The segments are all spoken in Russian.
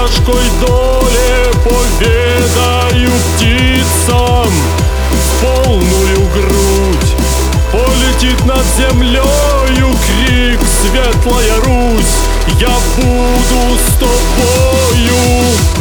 тяжкой доле поведаю птицам. Полную грудь полетит над землею крик Светлая Русь, я буду с тобою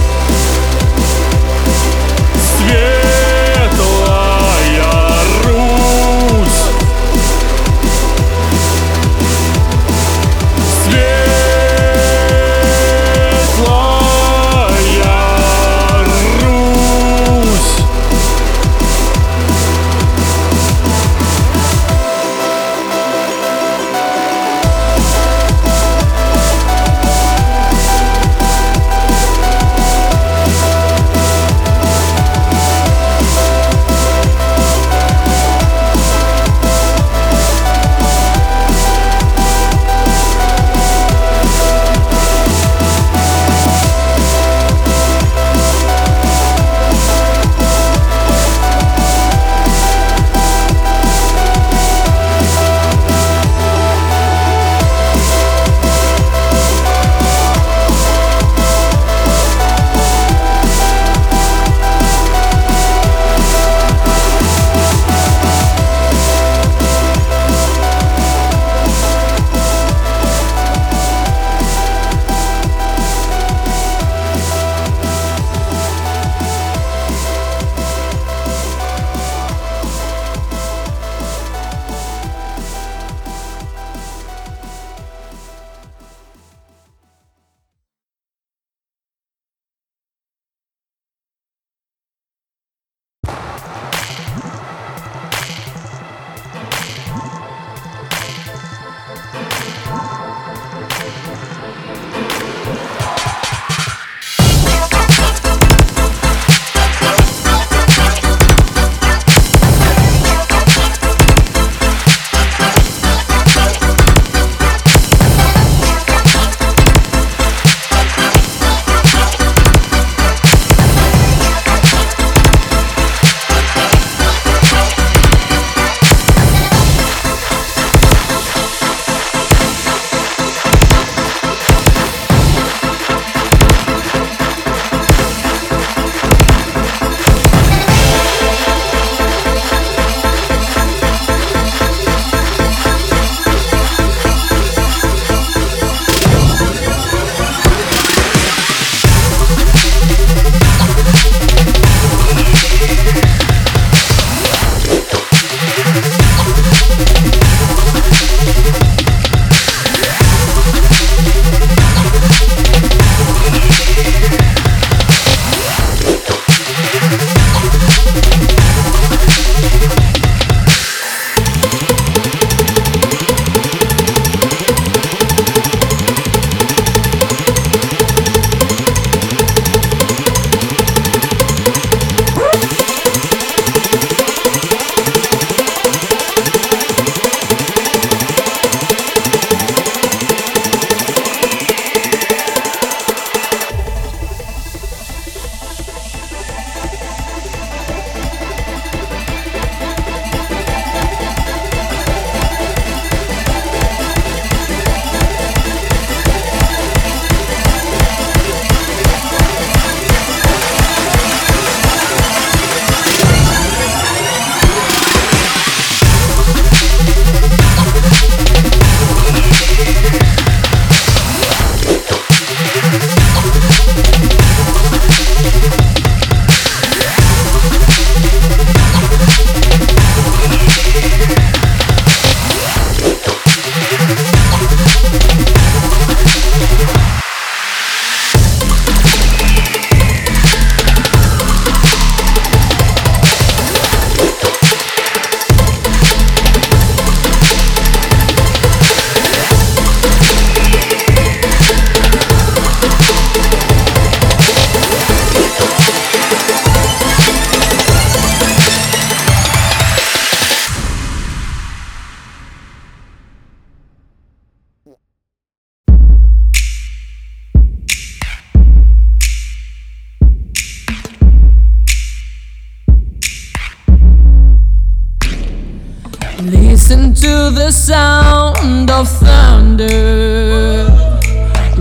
the sound of thunder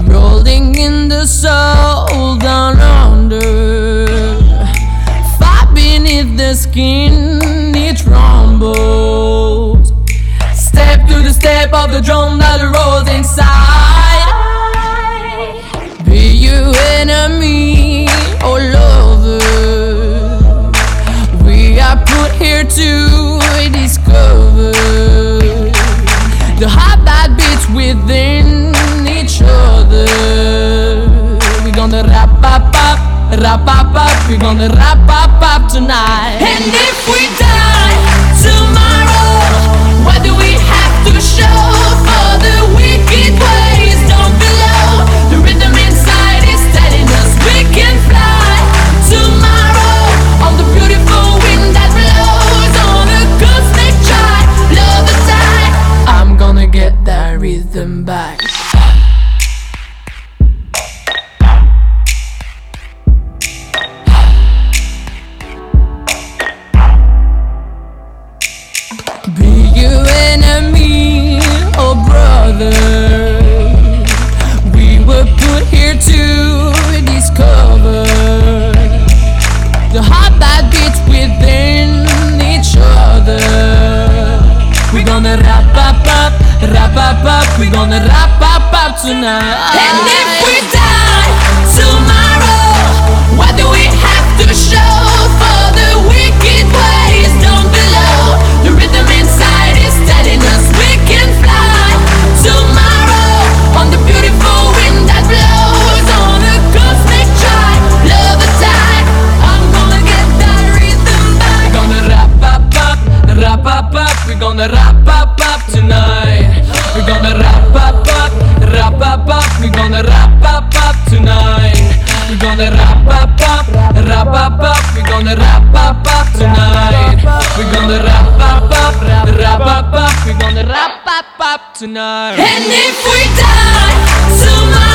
rolling in the soul down under. Far beneath the skin it rumbles. Step to the step of the drum that rolls inside. Be you enemy or lover. We are put here to within each other. We're gonna rap, pop, pop, rap, pop, pop. We're gonna rap, pop, pop tonight. And if we die. tonight. And if we die tonight.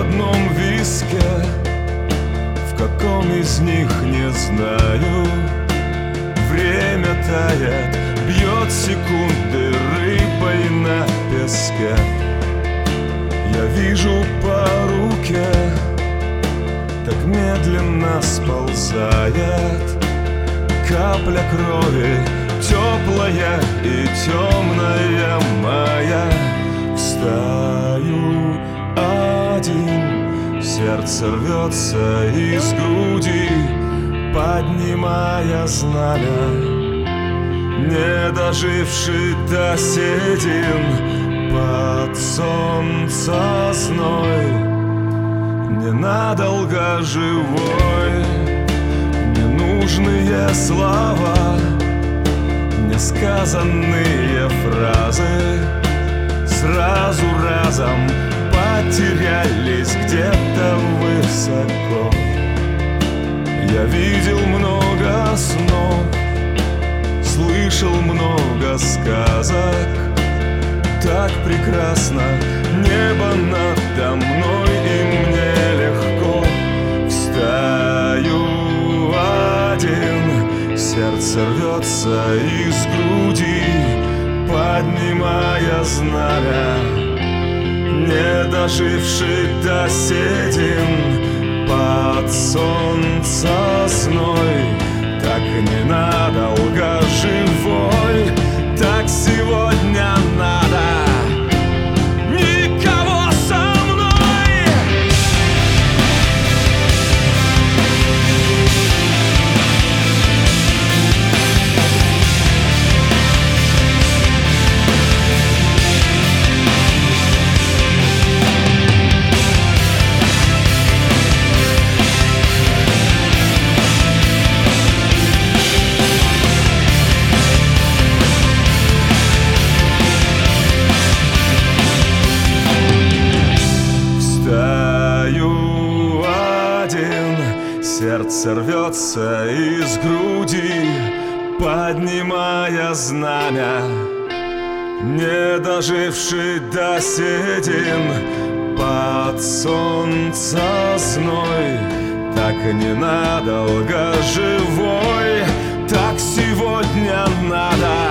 одном виске В каком из них не знаю. Время тает, бьет секунды рыбой на песке. Я вижу по руке Так медленно сползает Капля крови теплая и темная моя. Встаю, а один. Сердце рвется из груди Поднимая знамя. Не доживший до седин Под солнце зной Ненадолго живой. Ненужные слова Несказанные фразы Сразу разом затерялись где-то высоко. Я видел много снов, слышал много сказок. Так прекрасно небо надо мной, и мне легко встаю один. Сердце рвется из груди, поднимая знамя. Не доживший до седин Под солнце сной Так ненадолго живой сердце рвется из груди, поднимая знамя. Не доживший до седин под солнце сной, так ненадолго живой, так сегодня надо.